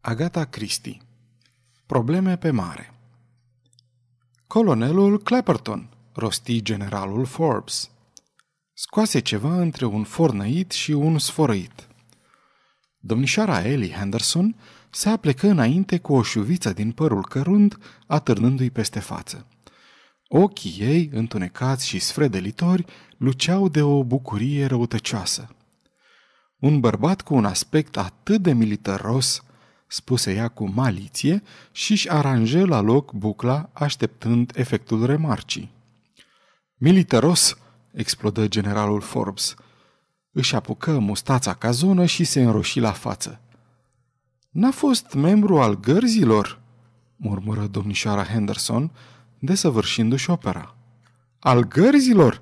Agata Christie Probleme pe mare Colonelul Clapperton, rosti generalul Forbes. Scoase ceva între un fornăit și un sfărăit. Domnișoara Ellie Henderson se aplecă înainte cu o șuviță din părul cărunt, atârnându-i peste față. Ochii ei, întunecați și sfredelitori, luceau de o bucurie răutăcioasă. Un bărbat cu un aspect atât de militaros, spuse ea cu maliție și își aranjă la loc bucla așteptând efectul remarcii. Militaros, explodă generalul Forbes. Își apucă mustața ca zonă și se înroși la față. N-a fost membru al gărzilor, murmură domnișoara Henderson, desăvârșindu-și opera. Al gărzilor?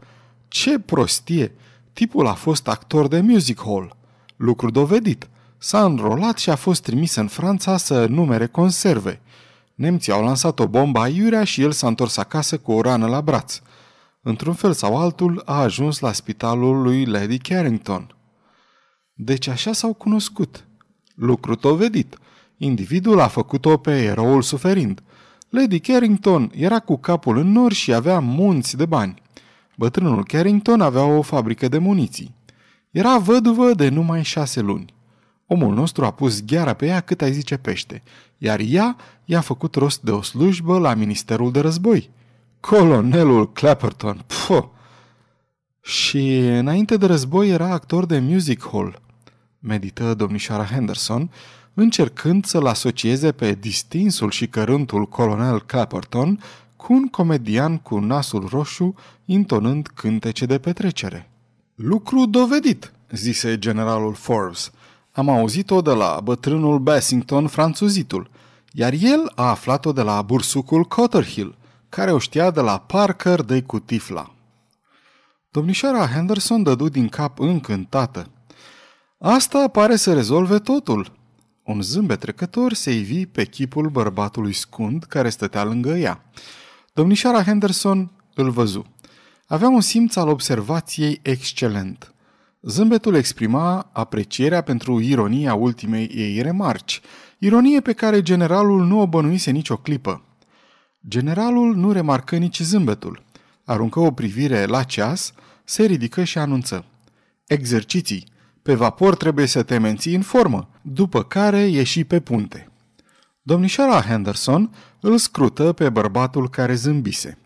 Ce prostie! Tipul a fost actor de music hall. Lucru dovedit. S-a înrolat și a fost trimis în Franța să numere conserve. Nemții au lansat o bombă aiurea și el s-a întors acasă cu o rană la braț. Într-un fel sau altul a ajuns la spitalul lui Lady Carrington. Deci așa s-au cunoscut. Lucru dovedit. Individul a făcut-o pe eroul suferind. Lady Carrington era cu capul în nor și avea munți de bani. Bătrânul Carrington avea o fabrică de muniții. Era văduvă de numai șase luni. Omul nostru a pus gheara pe ea cât ai zice pește, iar ea i-a făcut rost de o slujbă la Ministerul de Război. Colonelul Clapperton, pf! Și înainte de război era actor de music hall, medită domnișoara Henderson, încercând să-l asocieze pe distinsul și cărântul colonel Clapperton cu un comedian cu nasul roșu intonând cântece de petrecere. Lucru dovedit, zise generalul Forbes. Am auzit-o de la bătrânul Bassington, franțuzitul, iar el a aflat-o de la bursucul Cotterhill, care o știa de la Parker de cu tifla. Domnișoara Henderson dădu din cap încântată. Asta pare să rezolve totul. Un zâmbet trecător se ivi pe chipul bărbatului scund care stătea lângă ea. Domnișoara Henderson îl văzu. Avea un simț al observației excelent. Zâmbetul exprima aprecierea pentru ironia ultimei ei remarci, ironie pe care generalul nu o bănuise nicio clipă. Generalul nu remarcă nici zâmbetul. Aruncă o privire la ceas, se ridică și anunță. Exerciții. Pe vapor trebuie să te menții în formă, după care ieși pe punte. Domnișoara Henderson îl scrută pe bărbatul care zâmbise.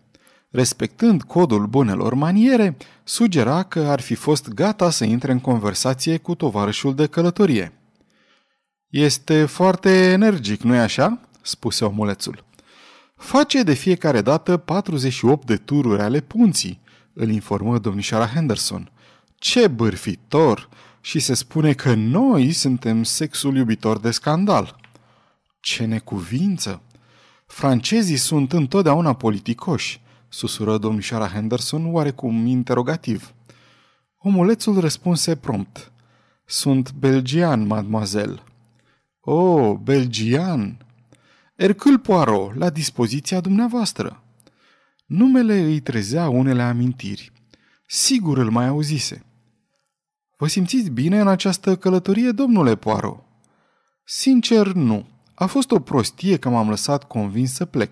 Respectând codul bunelor maniere, sugera că ar fi fost gata să intre în conversație cu tovarășul de călătorie. Este foarte energic, nu-i așa?" spuse omulețul. Face de fiecare dată 48 de tururi ale punții, îl informă domnișoara Henderson. Ce bârfitor! Și se spune că noi suntem sexul iubitor de scandal. Ce necuvință! Francezii sunt întotdeauna politicoși, susură domnișoara Henderson oarecum interogativ. Omulețul răspunse prompt. Sunt belgian, mademoiselle. Oh, belgian! Hercule Poirot, la dispoziția dumneavoastră. Numele îi trezea unele amintiri. Sigur îl mai auzise. Vă simțiți bine în această călătorie, domnule Poirot? Sincer, nu. A fost o prostie că m-am lăsat convins să plec.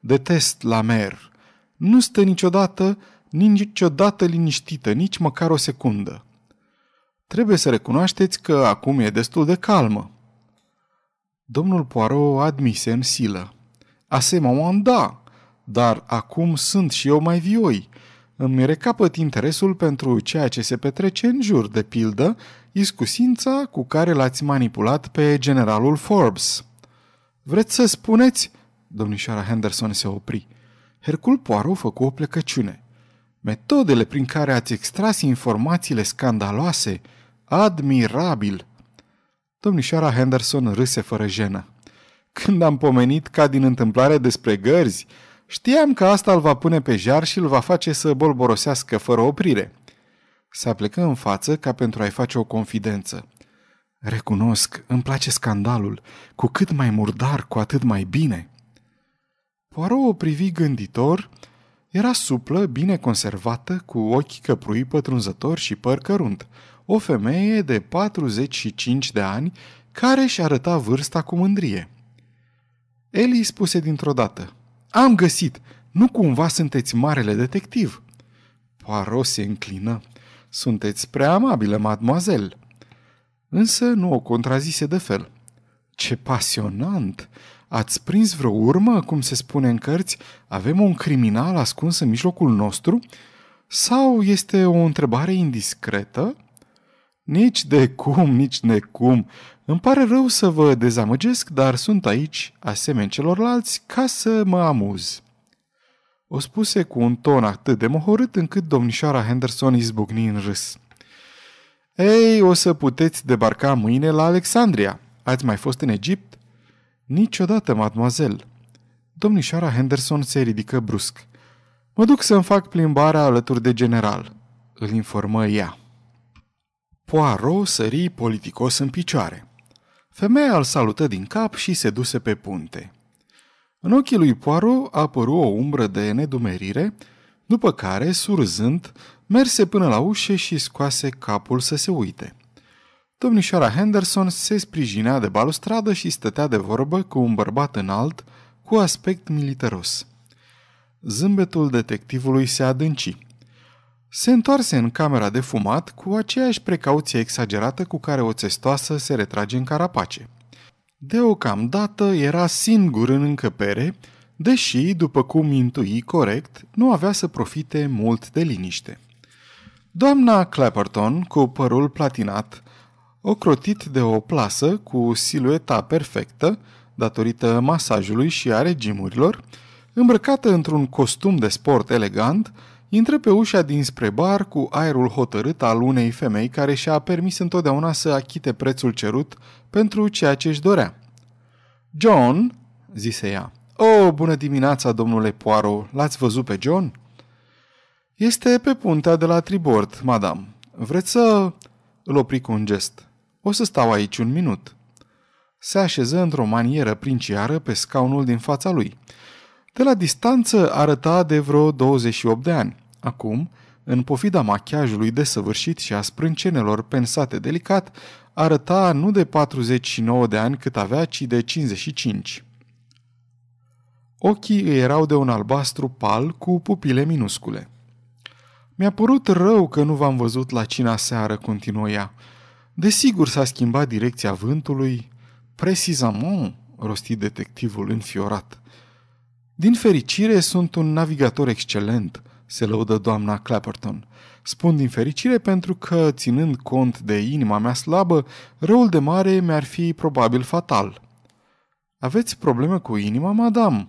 Detest la mer. Nu stă niciodată, niciodată liniștită, nici măcar o secundă. Trebuie să recunoașteți că acum e destul de calmă. Domnul Poirot admise în silă. Asemenea, da, dar acum sunt și eu mai vioi. Îmi recapăt interesul pentru ceea ce se petrece în jur, de pildă, iscusința cu care l-ați manipulat pe generalul Forbes. Vreți să spuneți? Domnișoara Henderson se opri. Hercul Poirot făcu o plecăciune. Metodele prin care ați extras informațiile scandaloase, admirabil. Domnișoara Henderson râse fără jenă. Când am pomenit ca din întâmplare despre gărzi, știam că asta îl va pune pe jar și îl va face să bolborosească fără oprire. Se aplecă în față ca pentru a-i face o confidență. Recunosc, îmi place scandalul. Cu cât mai murdar, cu atât mai bine. Poirot o privi gânditor, era suplă, bine conservată, cu ochi căprui pătrunzători și păr cărunt. O femeie de 45 de ani, care și arăta vârsta cu mândrie. Eli spuse dintr-o dată, Am găsit! Nu cumva sunteți marele detectiv?" Poirot se înclină. Sunteți prea amabilă, mademoiselle." Însă nu o contrazise de fel. Ce pasionant! Ați prins vreo urmă, cum se spune în cărți? Avem un criminal ascuns în mijlocul nostru? Sau este o întrebare indiscretă? Nici de cum, nici de cum. Îmi pare rău să vă dezamăgesc, dar sunt aici, asemeni celorlalți, ca să mă amuz. O spuse cu un ton atât de mohorât încât domnișoara Henderson izbucni în râs. Ei, o să puteți debarca mâine la Alexandria. Ați mai fost în Egipt? Niciodată, mademoiselle. Domnișoara Henderson se ridică brusc. Mă duc să-mi fac plimbarea alături de general, îl informă ea. Poirot sări politicos în picioare. Femeia îl salută din cap și se duse pe punte. În ochii lui Poirot apăru o umbră de nedumerire, după care, surzând, merse până la ușă și scoase capul să se uite. Domnișoara Henderson se sprijinea de balustradă și stătea de vorbă cu un bărbat înalt, cu aspect militaros. Zâmbetul detectivului se adânci. Se întoarse în camera de fumat cu aceeași precauție exagerată cu care o țestoasă se retrage în carapace. Deocamdată era singur în încăpere, deși, după cum intui corect, nu avea să profite mult de liniște. Doamna Clapperton, cu părul platinat, ocrotit de o plasă cu silueta perfectă, datorită masajului și a regimurilor, îmbrăcată într-un costum de sport elegant, intră pe ușa dinspre bar cu aerul hotărât al unei femei care și-a permis întotdeauna să achite prețul cerut pentru ceea ce își dorea. John, zise ea. O, bună dimineața, domnule Poirot. L-ați văzut pe John? Este pe puntea de la tribord, madame. Vreți să... Îl opri cu un gest. O să stau aici un minut. Se așeză într-o manieră princiară pe scaunul din fața lui. De la distanță arăta de vreo 28 de ani. Acum, în pofida machiajului desăvârșit și a sprâncenelor pensate delicat, arăta nu de 49 de ani cât avea, ci de 55. Ochii îi erau de un albastru pal cu pupile minuscule. Mi-a părut rău că nu v-am văzut la cina seară, continuă ea. Desigur s-a schimbat direcția vântului. Precisament, rosti detectivul înfiorat. Din fericire sunt un navigator excelent, se lăudă doamna Clapperton. Spun din fericire pentru că, ținând cont de inima mea slabă, răul de mare mi-ar fi probabil fatal. Aveți probleme cu inima, madame?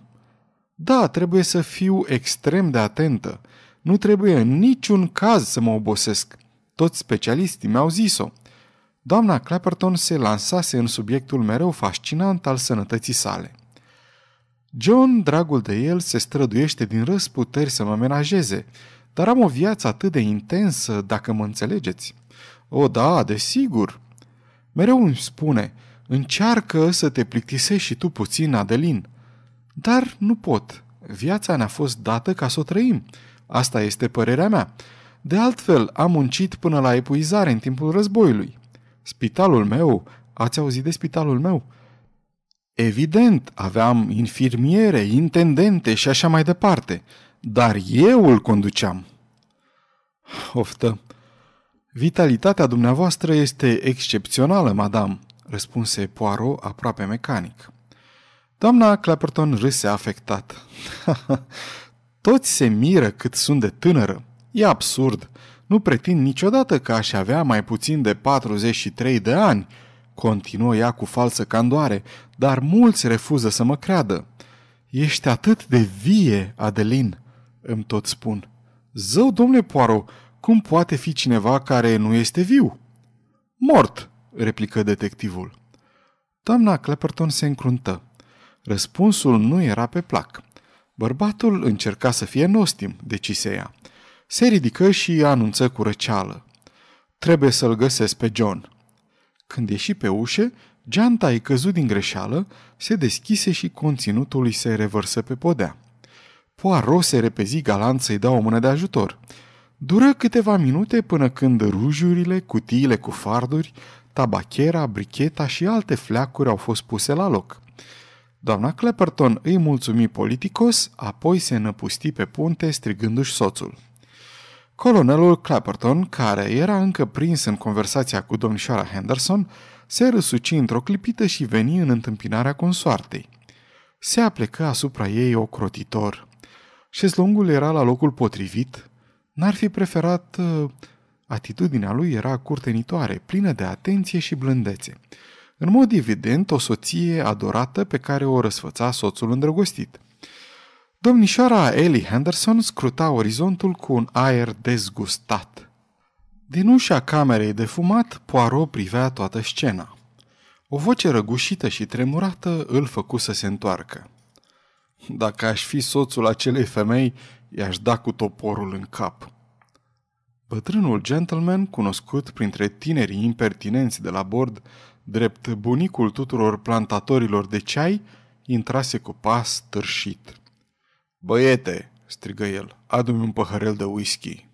Da, trebuie să fiu extrem de atentă. Nu trebuie în niciun caz să mă obosesc. Toți specialiștii mi-au zis-o. Doamna Clapperton se lansase în subiectul mereu fascinant al sănătății sale. John, dragul de el, se străduiește din răsputeri să mă menajeze, dar am o viață atât de intensă, dacă mă înțelegeți. O, da, desigur. Mereu îmi spune, încearcă să te plictisești și tu puțin, Adelin. Dar nu pot. Viața ne-a fost dată ca să o trăim. Asta este părerea mea. De altfel, am muncit până la epuizare în timpul războiului. Spitalul meu, ați auzit de spitalul meu? Evident, aveam infirmiere, intendente și așa mai departe, dar eu îl conduceam. Oftă. Vitalitatea dumneavoastră este excepțională, madame, răspunse Poirot aproape mecanic. Doamna Clapperton râse afectat. Toți se miră cât sunt de tânără. E absurd. Nu pretind niciodată că aș avea mai puțin de 43 de ani, continuă ea cu falsă candoare, dar mulți refuză să mă creadă. Ești atât de vie, Adelin, îmi tot spun. Zău, domnule Poaro, cum poate fi cineva care nu este viu? Mort, replică detectivul. Doamna Clapperton se încruntă. Răspunsul nu era pe plac. Bărbatul încerca să fie nostim, decise ea. Se ridică și anunță cu răceală. Trebuie să-l găsesc pe John. Când ieși pe ușă, geanta îi căzut din greșeală, se deschise și conținutul îi se revărsă pe podea. Poirot se repezi galant să-i dea o mână de ajutor. Dură câteva minute până când rujurile, cutiile cu farduri, tabachera, bricheta și alte fleacuri au fost puse la loc. Doamna Clapperton îi mulțumi politicos, apoi se năpusti pe punte strigându-și soțul. Colonelul Clapperton, care era încă prins în conversația cu domnișoara Henderson, se răsuci într-o clipită și veni în întâmpinarea consoartei. Se aplecă asupra ei ocrotitor. Șezlongul era la locul potrivit. N-ar fi preferat... Uh, atitudinea lui era curtenitoare, plină de atenție și blândețe. În mod evident, o soție adorată pe care o răsfăța soțul îndrăgostit. Domnișoara Ellie Henderson scruta orizontul cu un aer dezgustat. Din ușa camerei de fumat, Poirot privea toată scena. O voce răgușită și tremurată îl făcu să se întoarcă. Dacă aș fi soțul acelei femei, i-aș da cu toporul în cap. Bătrânul gentleman, cunoscut printre tinerii impertinenți de la bord, drept bunicul tuturor plantatorilor de ceai, intrase cu pas târșit. Băiete, strigă el, adu-mi un păhărel de whisky.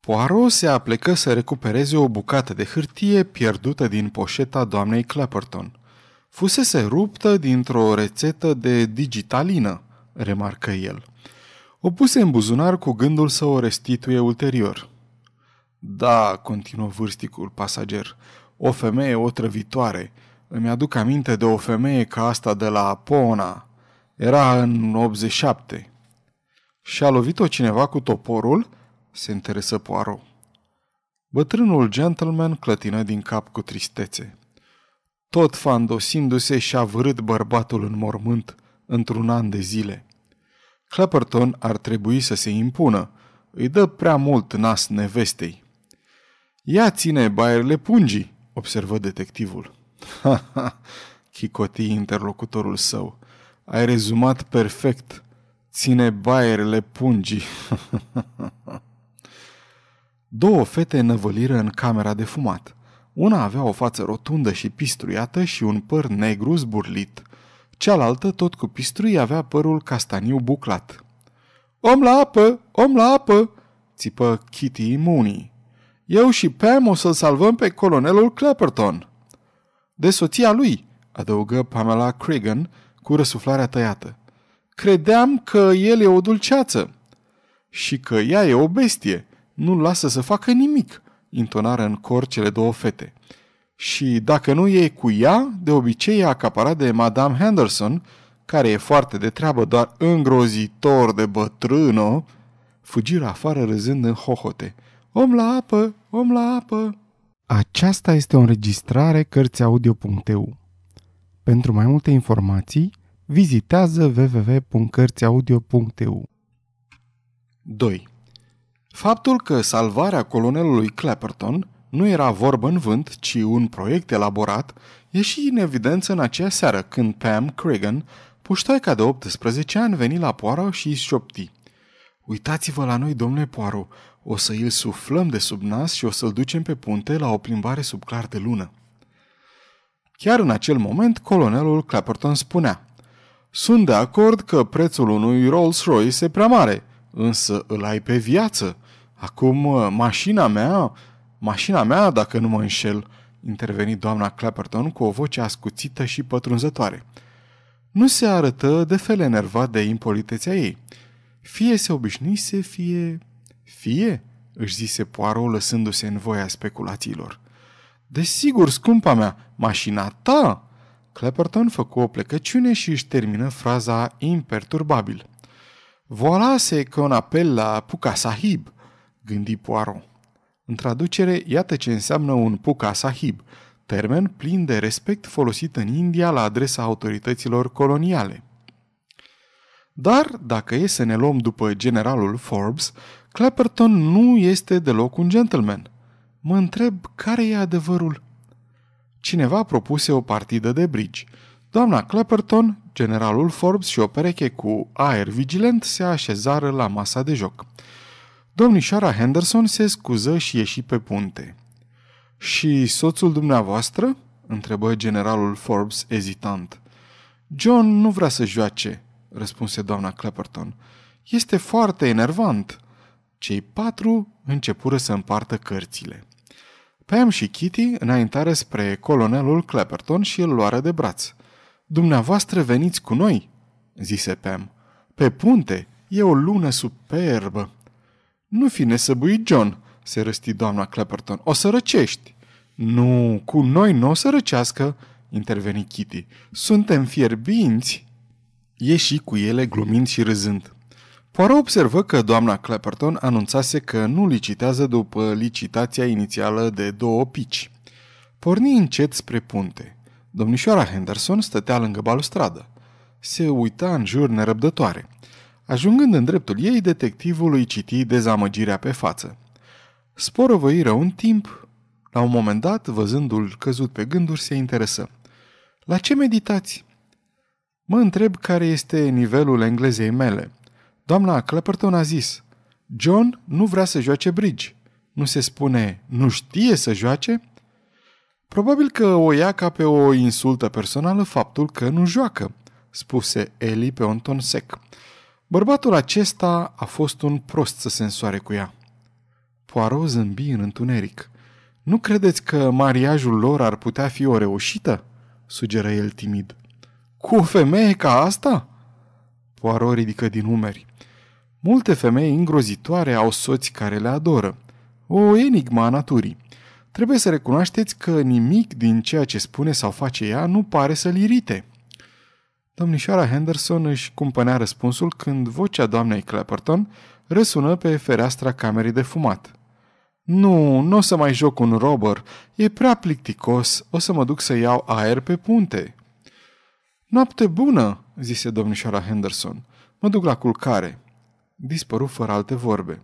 Poirot se aplecă să recupereze o bucată de hârtie pierdută din poșeta doamnei Clapperton. Fusese ruptă dintr-o rețetă de digitalină, remarcă el. O puse în buzunar cu gândul să o restituie ulterior. Da, continuă vârsticul pasager, o femeie otrăvitoare. Îmi aduc aminte de o femeie ca asta de la Pona. Era în 87. Și-a lovit-o cineva cu toporul? Se interesă Poirot. Bătrânul gentleman clătină din cap cu tristețe. Tot fandosindu-se și-a vârât bărbatul în mormânt într-un an de zile. Clapperton ar trebui să se impună. Îi dă prea mult nas nevestei. Ea ține baierele pungii, observă detectivul. Ha, ha, chicoti interlocutorul său. Ai rezumat perfect. Ține baierele pungii. Două fete năvăliră în camera de fumat. Una avea o față rotundă și pistruiată și un păr negru zburlit. Cealaltă, tot cu pistrui, avea părul castaniu buclat. Om la apă! Om la apă!" țipă Kitty Mooney. Eu și Pam o să-l salvăm pe colonelul Clapperton." De soția lui, adăugă Pamela Cregan cu răsuflarea tăiată. Credeam că el e o dulceață. Și că ea e o bestie. Nu-l lasă să facă nimic, intonară în cor cele două fete. Și dacă nu e cu ea, de obicei e acaparat de Madame Henderson, care e foarte de treabă, doar îngrozitor de bătrână, fugiră afară râzând în hohote. Om la apă, om la apă! Aceasta este o înregistrare Cărțiaudio.eu. Pentru mai multe informații, vizitează www.cărțiaudio.eu. 2. Faptul că salvarea colonelului Clapperton nu era vorbă în vânt, ci un proiect elaborat, ieși în evidență în aceea seară când Pam Cregan, puștoica de 18 ani, veni la poară și își șopti. Uitați-vă la noi, domnule Poaro, o să îl suflăm de sub nas și o să-l ducem pe punte la o plimbare sub clar de lună. Chiar în acel moment, colonelul Clapperton spunea Sunt de acord că prețul unui Rolls-Royce e prea mare, însă îl ai pe viață. Acum, mașina mea, mașina mea, dacă nu mă înșel, interveni doamna Clapperton cu o voce ascuțită și pătrunzătoare. Nu se arătă de fel enervat de impolitețea ei. Fie se obișnuise, fie... Fie, își zise Poirot lăsându-se în voia speculațiilor. Desigur, scumpa mea, mașina ta! Clapperton făcu o plecăciune și își termină fraza imperturbabil. Voilà c'est qu'on appelle la puca sahib, gândi Poirot. În traducere, iată ce înseamnă un puca sahib, termen plin de respect folosit în India la adresa autorităților coloniale. Dar, dacă e să ne luăm după generalul Forbes, Clapperton nu este deloc un gentleman. Mă întreb care e adevărul. Cineva propuse o partidă de bridge. Doamna Clapperton, generalul Forbes și o pereche cu aer vigilent se așezară la masa de joc. Domnișoara Henderson se scuză și ieși pe punte. Și soțul dumneavoastră?" întrebă generalul Forbes ezitant. John nu vrea să joace," răspunse doamna Clapperton. Este foarte enervant." Cei patru începură să împartă cărțile. Pam și Kitty înaintare spre colonelul Clapperton și îl luară de braț. Dumneavoastră veniți cu noi?" zise Pam. Pe punte, e o lună superbă." Nu fi nesăbuit, John," se răsti doamna Clapperton. O să răcești." Nu, cu noi nu o să răcească," interveni Kitty. Suntem fierbinți." Ieși cu ele glumind și râzând. Poirot observă că doamna Clapperton anunțase că nu licitează după licitația inițială de două pici. Porni încet spre punte. Domnișoara Henderson stătea lângă balustradă. Se uita în jur nerăbdătoare. Ajungând în dreptul ei, detectivul îi citi dezamăgirea pe față. Sporă văiră un timp. La un moment dat, văzându-l căzut pe gânduri, se interesă. La ce meditați? Mă întreb care este nivelul englezei mele. Doamna Clapperton a zis, John nu vrea să joace bridge. Nu se spune, nu știe să joace? Probabil că o ia ca pe o insultă personală faptul că nu joacă, spuse Eli pe un ton sec. Bărbatul acesta a fost un prost să se însoare cu ea. Poirot zâmbi în întuneric. Nu credeți că mariajul lor ar putea fi o reușită? sugeră el timid. Cu o femeie ca asta? Poirot ridică din umeri. Multe femei îngrozitoare au soți care le adoră. O enigma a naturii. Trebuie să recunoașteți că nimic din ceea ce spune sau face ea nu pare să-l irite. Domnișoara Henderson își cumpănea răspunsul când vocea doamnei Clapperton răsună pe fereastra camerei de fumat. Nu, nu o să mai joc un robber. E prea plicticos. O să mă duc să iau aer pe punte. Noapte bună, zise domnișoara Henderson. Mă duc la culcare. Dispăru fără alte vorbe.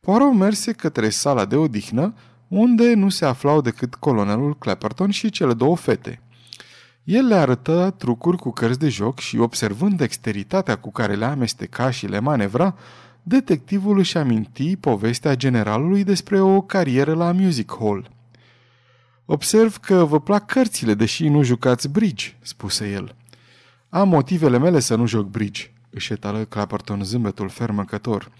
Poirot merse către sala de odihnă, unde nu se aflau decât colonelul Clapperton și cele două fete. El le arătă trucuri cu cărți de joc și, observând dexteritatea cu care le amesteca și le manevra, detectivul își aminti povestea generalului despre o carieră la music hall. Observ că vă plac cărțile, deși nu jucați bridge, spuse el. Am motivele mele să nu joc bridge, își etală Clapperton zâmbetul fermăcător.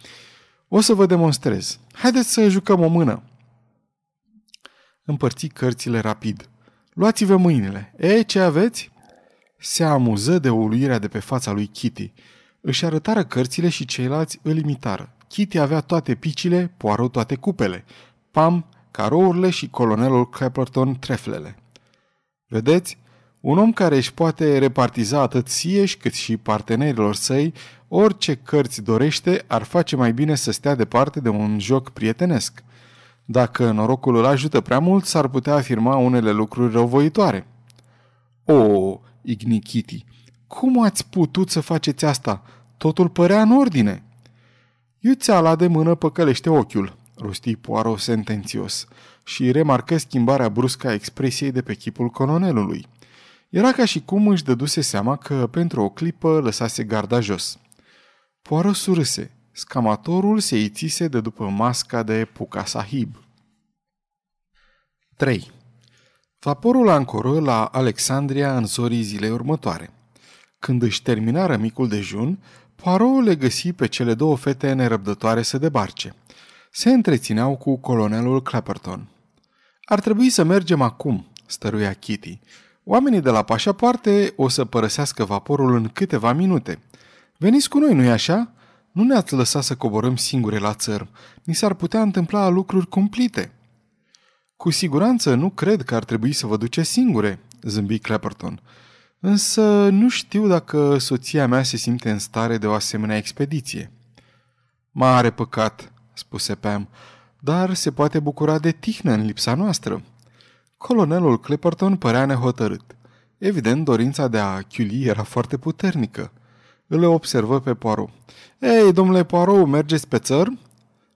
O să vă demonstrez. Haideți să jucăm o mână. Împărți cărțile rapid. Luați-vă mâinile. E, ce aveți? Se amuză de uluirea de pe fața lui Kitty. Își arătară cărțile și ceilalți îl imitară. Kitty avea toate picile, Poirot toate cupele, Pam carourile și colonelul Clapperton treflele. Vedeți? Un om care își poate repartiza atât sieși cât și partenerilor săi orice cărți dorește ar face mai bine să stea departe de un joc prietenesc. Dacă norocul îl ajută prea mult, s-ar putea afirma unele lucruri răuvoitoare. O, igni Kitty, cum ați putut să faceți asta? Totul părea în ordine. Iuțeala de mână păcălește ochiul, rosti Poirot sentențios și remarcă schimbarea bruscă a expresiei de pe chipul colonelului. Era ca și cum își dăduse seama că pentru o clipă lăsase garda jos. Poirot surâse. Scamatorul se ițise de după masca de Puca Sahib. 3. Vaporul ancoră la Alexandria în zorii zilei următoare. Când își terminară micul dejun, Poirot le găsi pe cele două fete nerăbdătoare să debarce. Se întrețineau cu colonelul Clapperton. Ar trebui să mergem acum, stăruia Kitty. Oamenii de la pașapoarte o să părăsească vaporul în câteva minute. Veniți cu noi, nu-i așa? Nu ne-ați lăsat să coborâm singure la țărm. Ni s-ar putea întâmpla lucruri cumplite. Cu siguranță nu cred că ar trebui să vă duceți singure, zâmbi Clapperton. Însă nu știu dacă soția mea se simte în stare de o asemenea expediție. Mare păcat, spuse Pam, dar se poate bucura de tihnă în lipsa noastră. Colonelul Clapperton părea nehotărât. Evident, dorința de a chiuli era foarte puternică. Îl observă pe Poirot. Ei, domnule Poirot, mergeți pe țăr?"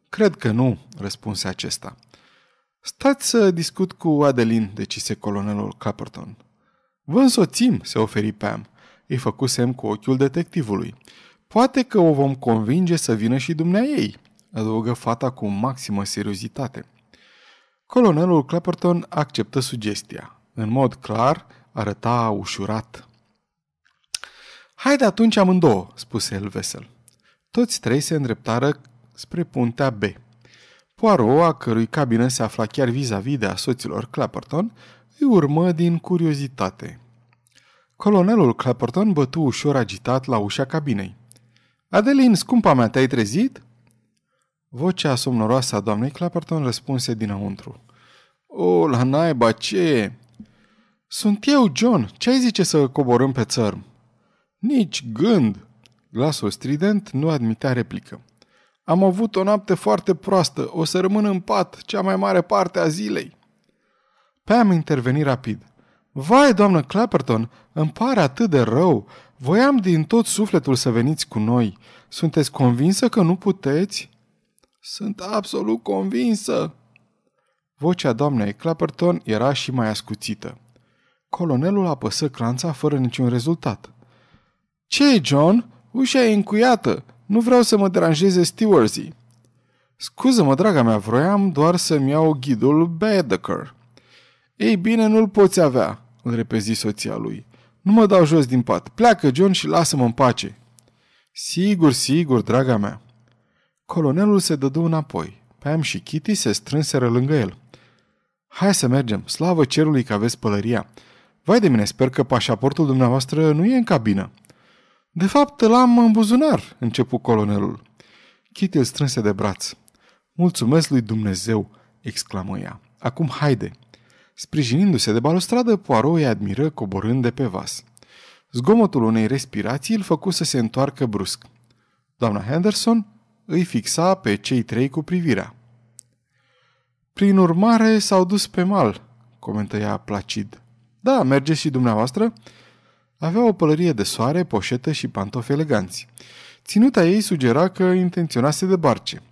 Cred că nu," răspunse acesta. Stați să discut cu Adelin, decise colonelul Clapperton. Vă însoțim, se oferi Pam. Îi făcu semn cu ochiul detectivului. Poate că o vom convinge să vină și dumnea ei, adăugă fata cu maximă seriozitate. Colonelul Clapperton acceptă sugestia. În mod clar, arăta ușurat. Haide atunci amândouă, spuse el vesel. Toți trei se îndreptară spre puntea B. Poirot, a cărui cabină se afla chiar vis-a-vis de a soților Clapperton, îi urmă din curiozitate. Colonelul Clapperton bătu ușor agitat la ușa cabinei. Adeline, scumpa mea, te-ai trezit?" Vocea somnoroasă a doamnei Clapperton răspunse dinăuntru. O, la naiba, ce Sunt eu, John. Ce ai zice să coborâm pe țărm? Nici gând. Glasul strident nu admitea replică. Am avut o noapte foarte proastă. O să rămân în pat cea mai mare parte a zilei. Pam interveni rapid. Vai, doamnă Clapperton, îmi pare atât de rău. Voiam din tot sufletul să veniți cu noi. Sunteți convinsă că nu puteți? Sunt absolut convinsă. Vocea doamnei Clapperton era și mai ascuțită. Colonelul apăsă clanța fără niciun rezultat. ce John? Ușa e încuiată. Nu vreau să mă deranjeze stewardsii. Scuză-mă, draga mea, vroiam doar să-mi iau ghidul Baedeker. Ei bine, nu-l poți avea, îl repezi soția lui. Nu mă dau jos din pat. Pleacă, John, și lasă-mă în pace. Sigur, sigur, draga mea. Colonelul se dădu înapoi. Pam și Kitty se strânseră lângă el. Hai să mergem, slavă cerului că aveți pălăria. Vai de mine, sper că pașaportul dumneavoastră nu e în cabină. De fapt, l-am în buzunar, începu colonelul. Kitty îl strânse de braț. Mulțumesc lui Dumnezeu, exclamă ea. Acum haide. Sprijinindu-se de balustradă, Poirot îi admiră coborând de pe vas. Zgomotul unei respirații îl făcu să se întoarcă brusc. Doamna Henderson îi fixa pe cei trei cu privirea. Prin urmare, s-au dus pe mal, comentă ea placid. Da, mergeți și dumneavoastră? Avea o pălărie de soare, poșetă și pantofi eleganți. Ținuta ei sugera că intenționa să debarce.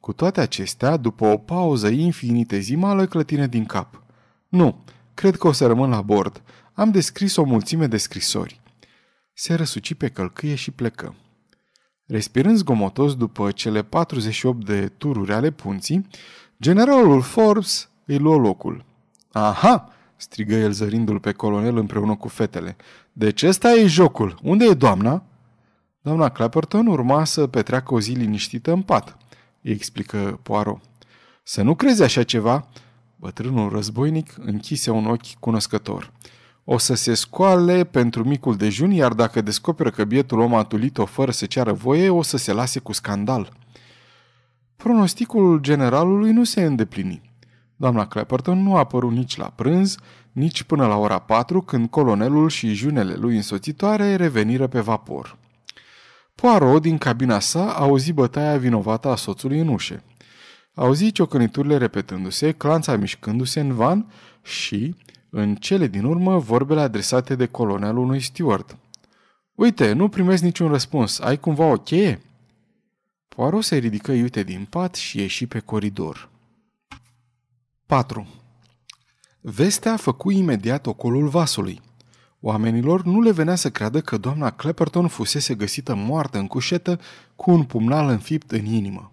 Cu toate acestea, după o pauză infinitezimală, clătine din cap. Nu, cred că o să rămân la bord. Am descris o mulțime de scrisori. Se răsuci pe călcâie și plecă. Respirând zgomotos după cele 48 de tururi ale punții, generalul Forbes îi luă locul. Aha!" strigă el zărindu-l pe colonel împreună cu fetele. Deci ăsta e jocul. Unde e doamna?" Doamna Clapperton urma să petreacă o zi liniștită în pat, îi explică Poirot. Să nu crezi așa ceva, bătrânul războinic închise un ochi cunoscător. O să se scoale pentru micul dejun, iar dacă descoperă că bietul om a tulit-o fără să ceară voie, o să se lase cu scandal. Pronosticul generalului nu se îndeplini. Doamna Clapperton nu a apărut nici la prânz, nici până la ora 4, când colonelul și junele lui însoțitoare reveniră pe vapor. Poirot, din cabina sa, auzi bătaia vinovată a soțului în ușe. Auzi ciocăniturile repetându-se, clanța mișcându-se în van și, în cele din urmă, vorbele adresate de colonelul unui steward. Uite, nu primesc niciun răspuns. Ai cumva o cheie?" Poirot se ridică iute din pat și ieși pe coridor. 4. Vestea făcu imediat ocolul vasului. Oamenilor nu le venea să creadă că doamna Clapperton fusese găsită moartă în cușetă cu un pumnal înfipt în inimă.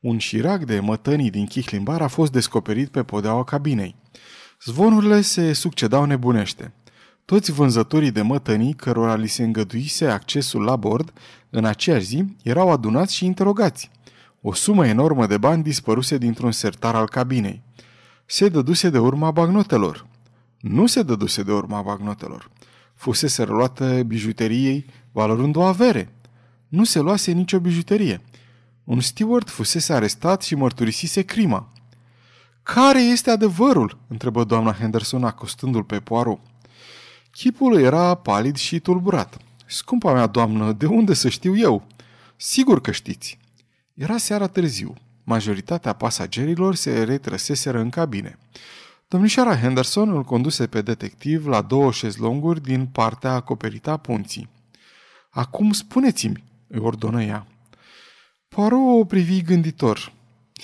Un șirac de mătănii din chihlimbar a fost descoperit pe podeaua cabinei. Zvonurile se succedau nebunește. Toți vânzătorii de mătănii, cărora li se îngăduise accesul la bord, în aceeași zi, erau adunați și interogați. O sumă enormă de bani dispăruse dintr-un sertar al cabinei. Se dăduse de urma bagnotelor. Nu se dăduse de urma bagnotelor. Fusese reluată bijuteriei valorând o avere. Nu se luase nicio bijuterie. Un steward fusese arestat și mărturisise crima. Care este adevărul?" întrebă doamna Henderson acostându-l pe Poirot. Chipul era palid și tulburat. Scumpa mea doamnă, de unde să știu eu? Sigur că știți. Era seara târziu. Majoritatea pasagerilor se retrăseseră în cabine. Domnișoara Henderson îl conduse pe detectiv la două șezlonguri din partea acoperită a punții. Acum spuneți-mi, îi ordonă ea. Poirot o privi gânditor.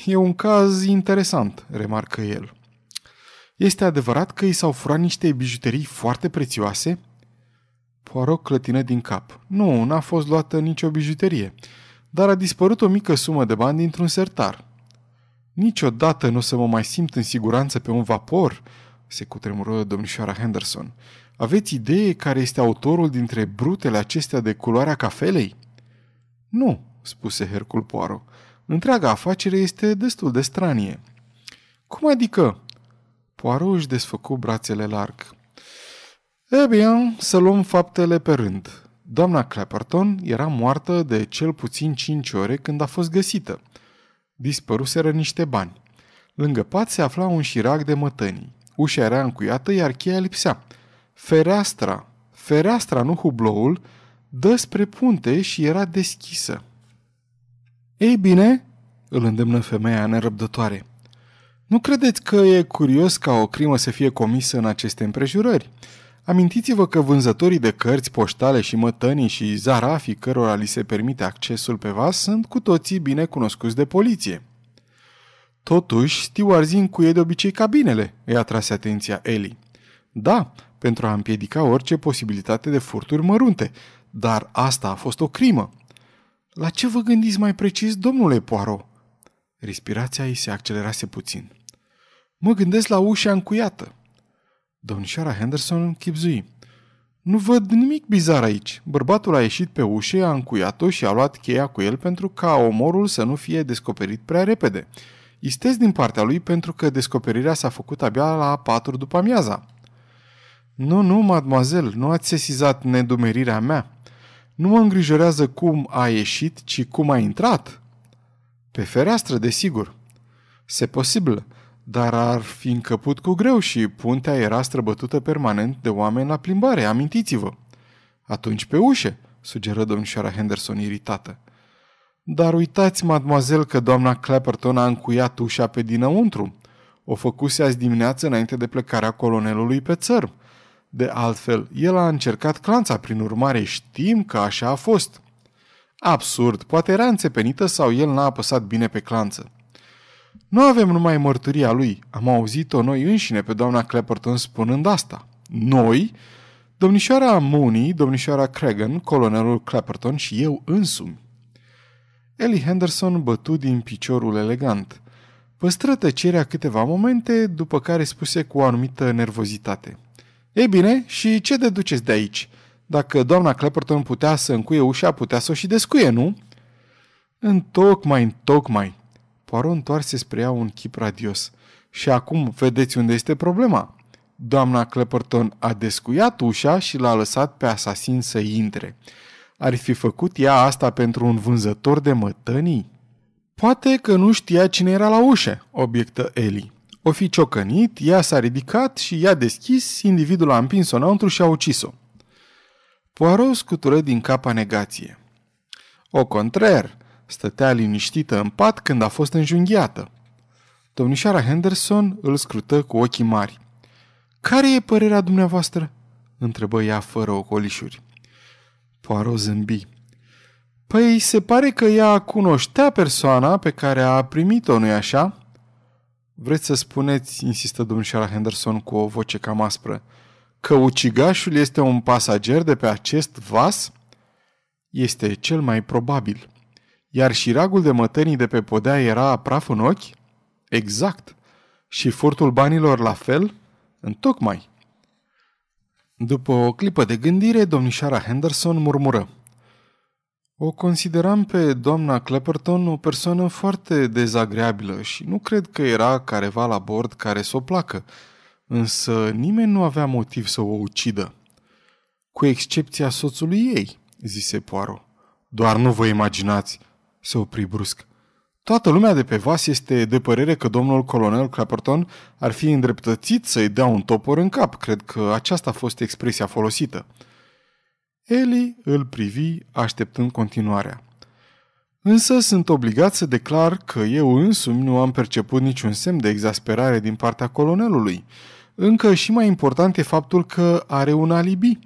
E un caz interesant, remarcă el. Este adevărat că i s-au furat niște bijuterii foarte prețioase? Poirot clătină din cap. Nu, n-a fost luată nicio bijuterie, dar a dispărut o mică sumă de bani dintr-un sertar. Niciodată nu o să mă mai simt în siguranță pe un vapor, se cutremură domnișoara Henderson. Aveți idee care este autorul dintre brutele acestea de culoarea cafelei? Nu, spuse Hercul Poirot. Întreaga afacere este destul de stranie. Cum adică? Poirot își desfăcu brațele larg. E bine, să luăm faptele pe rând. Doamna Clapperton era moartă de cel puțin cinci ore când a fost găsită. Dispăruseră niște bani. Lângă pat se afla un șirac de mătănii. Ușa era încuiată, iar cheia lipsea. Fereastra, fereastra, nu hubloul, dă spre punte și era deschisă. Ei bine, îl îndemnă femeia nerăbdătoare. Nu credeți că e curios ca o crimă să fie comisă în aceste împrejurări? Amintiți-vă că vânzătorii de cărți poștale și mătănii și zarafii cărora li se permite accesul pe vas sunt cu toții bine cunoscuți de poliție. Totuși, stewardii încuie de obicei cabinele, îi atrase atenția Eli. Da, pentru a împiedica orice posibilitate de furturi mărunte, dar asta a fost o crimă. La ce vă gândiți mai precis, domnule Poirot? Respirația ei se accelerase puțin. Mă gândesc la ușa încuiată. Domnișoara Henderson chipzui. Nu văd nimic bizar aici. Bărbatul a ieșit pe ușă, a încuiat-o și a luat cheia cu el pentru ca omorul să nu fie descoperit prea repede. Istez din partea lui pentru că descoperirea s-a făcut abia la patru după amiaza. Nu, nu, mademoiselle, nu ați sesizat nedumerirea mea. Nu mă îngrijorează cum a ieșit, ci cum a intrat. Pe fereastră, desigur. Se posibil, dar ar fi încăput cu greu și puntea era străbătută permanent de oameni la plimbare, amintiți-vă. Atunci pe ușe, sugeră domnișoara Henderson iritată. Dar uitați, mademoiselle, că doamna Clapperton a încuiat ușa pe dinăuntru. O făcuse azi dimineață înainte de plecarea colonelului pe țărm. De altfel, el a încercat clanța, prin urmare știm că așa a fost. Absurd, poate era înțepenită sau el n-a apăsat bine pe clanță. Nu avem numai mărturia lui, am auzit-o noi înșine pe doamna Clapperton spunând asta. Noi? Domnișoara Mooney, domnișoara Cregan, colonelul Clapperton și eu însumi. Ellie Henderson bătu din piciorul elegant. Păstră tăcerea câteva momente, după care spuse cu o anumită nervozitate. Ei bine, și ce deduceți de aici? Dacă doamna Clapperton putea să încuie ușa, putea să o și descuie, nu? Întocmai, întocmai. Poirot întoarse spre ea un chip radios. Și acum vedeți unde este problema. Doamna Clapperton a descuiat ușa și l-a lăsat pe asasin să intre. Ar fi făcut ea asta pentru un vânzător de mătănii? Poate că nu știa cine era la ușă, obiectă Eli. O fi ciocănit, ea s-a ridicat și i-a deschis, individul a împins-o înăuntru și a ucis-o. Poirot scutură din capa negație. O contrar, stătea liniștită în pat când a fost înjunghiată. Domnișoara Henderson îl scrută cu ochii mari. Care e părerea dumneavoastră?" întrebă ea fără ocolișuri. Poirot zâmbi. Păi, se pare că ea cunoștea persoana pe care a primit-o, nu-i așa?" Vreți să spuneți, insistă domnișoara Henderson cu o voce cam aspră, că ucigașul este un pasager de pe acest vas? Este cel mai probabil. Iar șiragul de mătănii de pe podea era praf în ochi? Exact. Și furtul banilor la fel? Întocmai. După o clipă de gândire, domnișoara Henderson murmură. O consideram pe doamna Clapperton o persoană foarte dezagreabilă și nu cred că era careva la bord care să o placă, însă nimeni nu avea motiv să o ucidă. Cu excepția soțului ei, zise Poirot. Doar nu vă imaginați, se opri brusc. Toată lumea de pe vas este de părere că domnul colonel Clapperton ar fi îndreptățit să-i dea un topor în cap. Cred că aceasta a fost expresia folosită. Eli îl privi așteptând continuarea. Însă sunt obligat să declar că eu însumi nu am perceput niciun semn de exasperare din partea colonelului. Încă și mai important e faptul că are un alibi.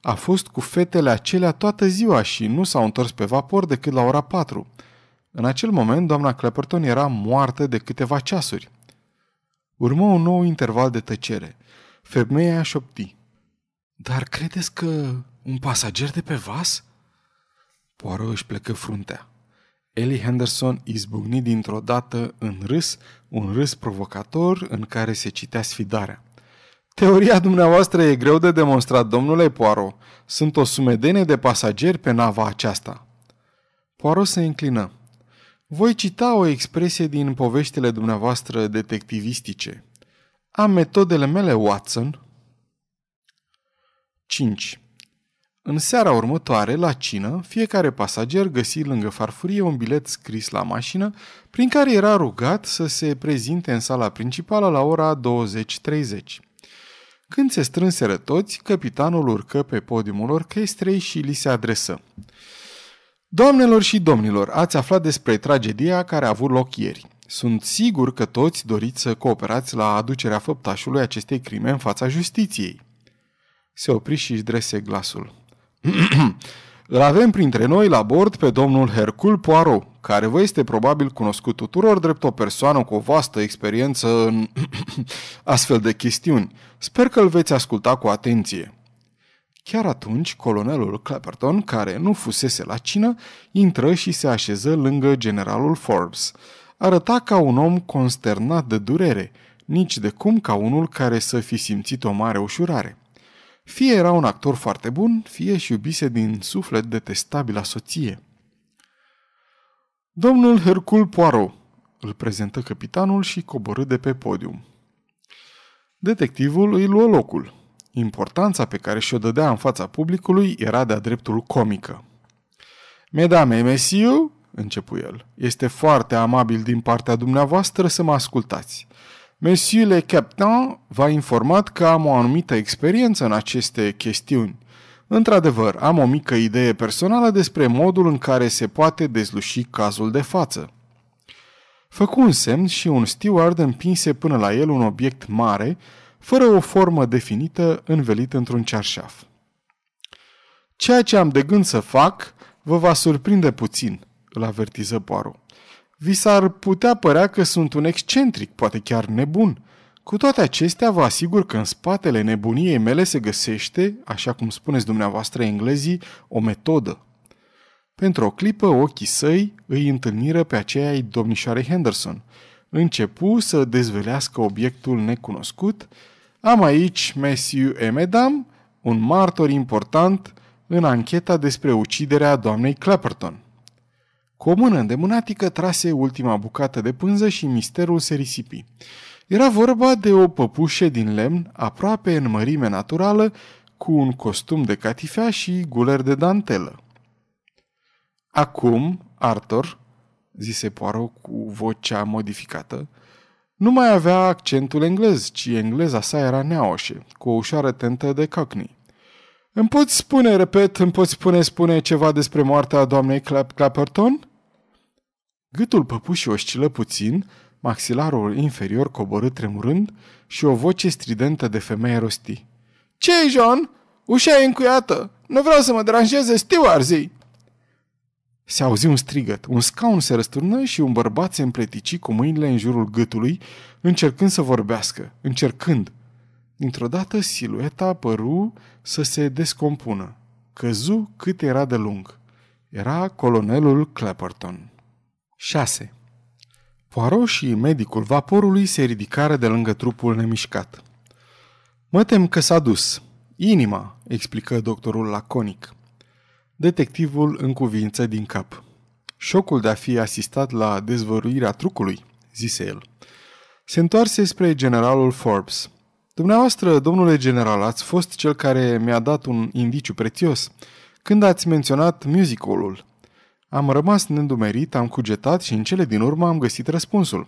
A fost cu fetele acelea toată ziua și nu s-au întors pe vapor decât la ora 4. În acel moment, doamna Clapperton era moartă de câteva ceasuri. Urmă un nou interval de tăcere. Femeia șopti. Dar credeți că un pasager de pe vas? Poirot își plecă fruntea. Ellie Henderson izbucni dintr-o dată în râs, un râs provocator în care se citea sfidarea. Teoria dumneavoastră e greu de demonstrat, domnule Poirot. Sunt o sumedenie de pasageri pe nava aceasta. Poirot se înclină. Voi cita o expresie din poveștile dumneavoastră detectivistice. Am metodele mele, Watson. 5. În seara următoare, la cină, fiecare pasager găsi lângă farfurie un bilet scris la mașină, prin care era rugat să se prezinte în sala principală la ora 20.30. Când se strânseră toți, capitanul urcă pe podiumul orchestrei și li se adresă. Doamnelor și domnilor, ați aflat despre tragedia care a avut loc ieri. Sunt sigur că toți doriți să cooperați la aducerea făptașului acestei crime în fața justiției. Se opri și își drese glasul. Îl avem printre noi la bord pe domnul Hercule Poirot, care vă este probabil cunoscut tuturor drept o persoană cu o vastă experiență în astfel de chestiuni. Sper că îl veți asculta cu atenție. Chiar atunci, colonelul Clapperton, care nu fusese la cină, intră și se așeză lângă generalul Forbes. Arăta ca un om consternat de durere, nici de cum ca unul care să fi simțit o mare ușurare. Fie era un actor foarte bun, fie și iubise din suflet detestabila soție. Domnul Hercule Poirot îl prezentă capitanul și coborâ de pe podium. Detectivul îi luă locul. Importanța pe care și-o dădea în fața publicului era de-a dreptul comică. Mesdames et messieurs, începu el, este foarte amabil din partea dumneavoastră să mă ascultați. Monsieur le Captain v-a informat că am o anumită experiență în aceste chestiuni. Într-adevăr, am o mică idee personală despre modul în care se poate dezluși cazul de față. Făcu un semn și un steward împinse până la el un obiect mare, fără o formă definită, învelit într-un cearșaf. Ceea ce am de gând să fac vă va surprinde puțin, îl avertiză Poirot. Vi s-ar putea părea că sunt un excentric, poate chiar nebun. Cu toate acestea, vă asigur că în spatele nebuniei mele se găsește, așa cum spuneți dumneavoastră englezii, o metodă. Pentru o clipă, ochii săi îi întâlniră pe aceea ai domnișoarei Henderson. Începu să dezvelească obiectul necunoscut. Am aici, messieurs et mesdames, un martor important în ancheta despre uciderea doamnei Clapperton. Cu o mână îndemânatică trase ultima bucată de pânză și misterul se risipi. Era vorba de o păpușă din lemn, aproape în mărime naturală, cu un costum de catifea și guler de dantelă. Acum, Arthur, zise Poirot cu vocea modificată, nu mai avea accentul englez, ci engleza sa era neaoșe, cu o ușoară tentă de cockney. Îmi poți spune, repet, îmi poți spune, spune ceva despre moartea doamnei Clap- Clapperton? Gâtul păpușii oscilă puțin, maxilarul inferior coborâ tremurând și o voce stridentă de femeie rosti. ce John? Ușa e încuiată! Nu vreau să mă deranjeze stewarzii!" Se auzi un strigăt, un scaun se răsturnă și un bărbat se împletici cu mâinile în jurul gâtului, încercând să vorbească, încercând. Dintr-o dată, silueta păru să se descompună. Căzu cât era de lung. Era colonelul Clapperton. 6. Poirot și medicul vaporului se ridicară de lângă trupul nemișcat. Mă tem că s-a dus. Inima, explică doctorul laconic. Detectivul în cuvință din cap. Șocul de a fi asistat la dezvăruirea trucului, zise el. Se întoarse spre generalul Forbes. Dumneavoastră, domnule general, ați fost cel care mi-a dat un indiciu prețios când ați menționat musicalul. Am rămas neîndumerit, am cugetat și în cele din urmă am găsit răspunsul.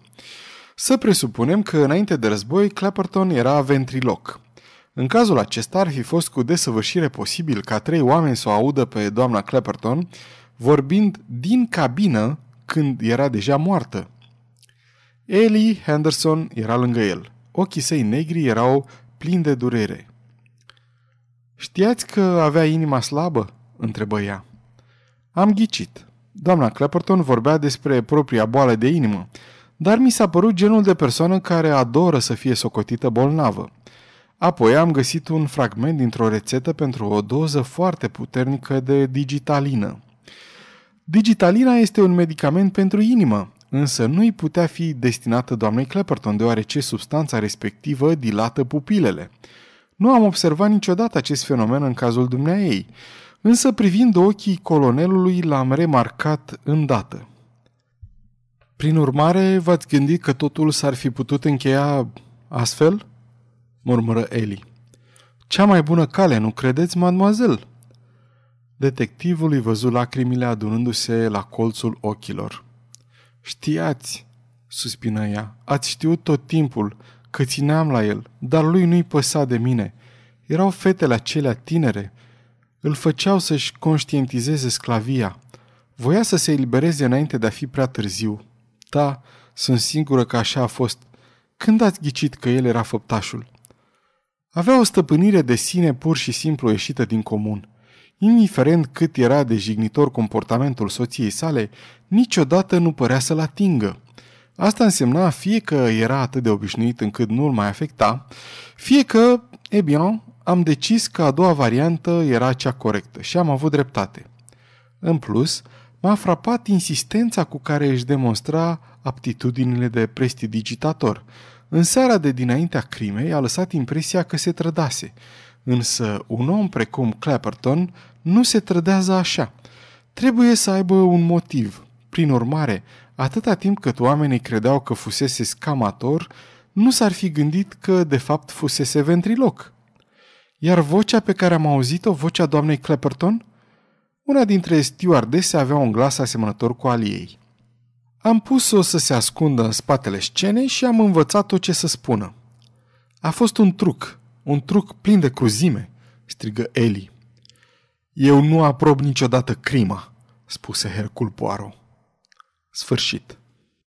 Să presupunem că înainte de război Clapperton era ventriloc. În cazul acesta ar fi fost cu desăvârșire posibil ca trei oameni să o audă pe doamna Clapperton vorbind din cabină când era deja moartă. Ellie Henderson era lângă el. Ochii săi negri erau plini de durere. Știați că avea inima slabă?" întrebă ea. Am ghicit. Doamna Clapperton vorbea despre propria boală de inimă, dar mi s-a părut genul de persoană care adoră să fie socotită bolnavă. Apoi am găsit un fragment dintr-o rețetă pentru o doză foarte puternică de digitalină. Digitalina este un medicament pentru inimă, însă nu-i putea fi destinată doamnei Clapperton, deoarece substanța respectivă dilată pupilele. Nu am observat niciodată acest fenomen în cazul dumneaei. ei Însă privind ochii colonelului l-am remarcat îndată. Prin urmare, v-ați gândit că totul s-ar fi putut încheia astfel? murmură Eli. Cea mai bună cale, nu credeți, mademoiselle? Detectivul îi văzu lacrimile adunându-se la colțul ochilor. Știați, suspină ea, ați știut tot timpul că țineam la el, dar lui nu-i păsa de mine. Erau fetele acelea tinere. Îl făceau să-și conștientizeze sclavia. Voia să se elibereze înainte de a fi prea târziu. Da, sunt sigură că așa a fost. Când ați ghicit că el era făptașul? Avea o stăpânire de sine pur și simplu ieșită din comun. Indiferent cât era de jignitor comportamentul soției sale, niciodată nu părea să-l atingă. Asta însemna fie că era atât de obișnuit încât nu-l mai afecta, fie că, e bine, am decis că a doua variantă era cea corectă și am avut dreptate. În plus, m-a frapat insistența cu care își demonstra aptitudinile de prestidigitator. În seara de dinaintea crimei a lăsat impresia că se trădase, însă un om precum Clapperton nu se trădează așa. Trebuie să aibă un motiv. Prin urmare, atâta timp cât oamenii credeau că fusese scamator, nu s-ar fi gândit că de fapt fusese ventriloc. Iar vocea pe care am auzit-o, vocea doamnei Clapperton? Una dintre stewardese avea un glas asemănător cu al ei. Am pus-o să se ascundă în spatele scenei și am învățat-o ce să spună. A fost un truc, un truc plin de cruzime, strigă Eli. Eu nu aprob niciodată crima, spuse Hercul Poirot. Sfârșit.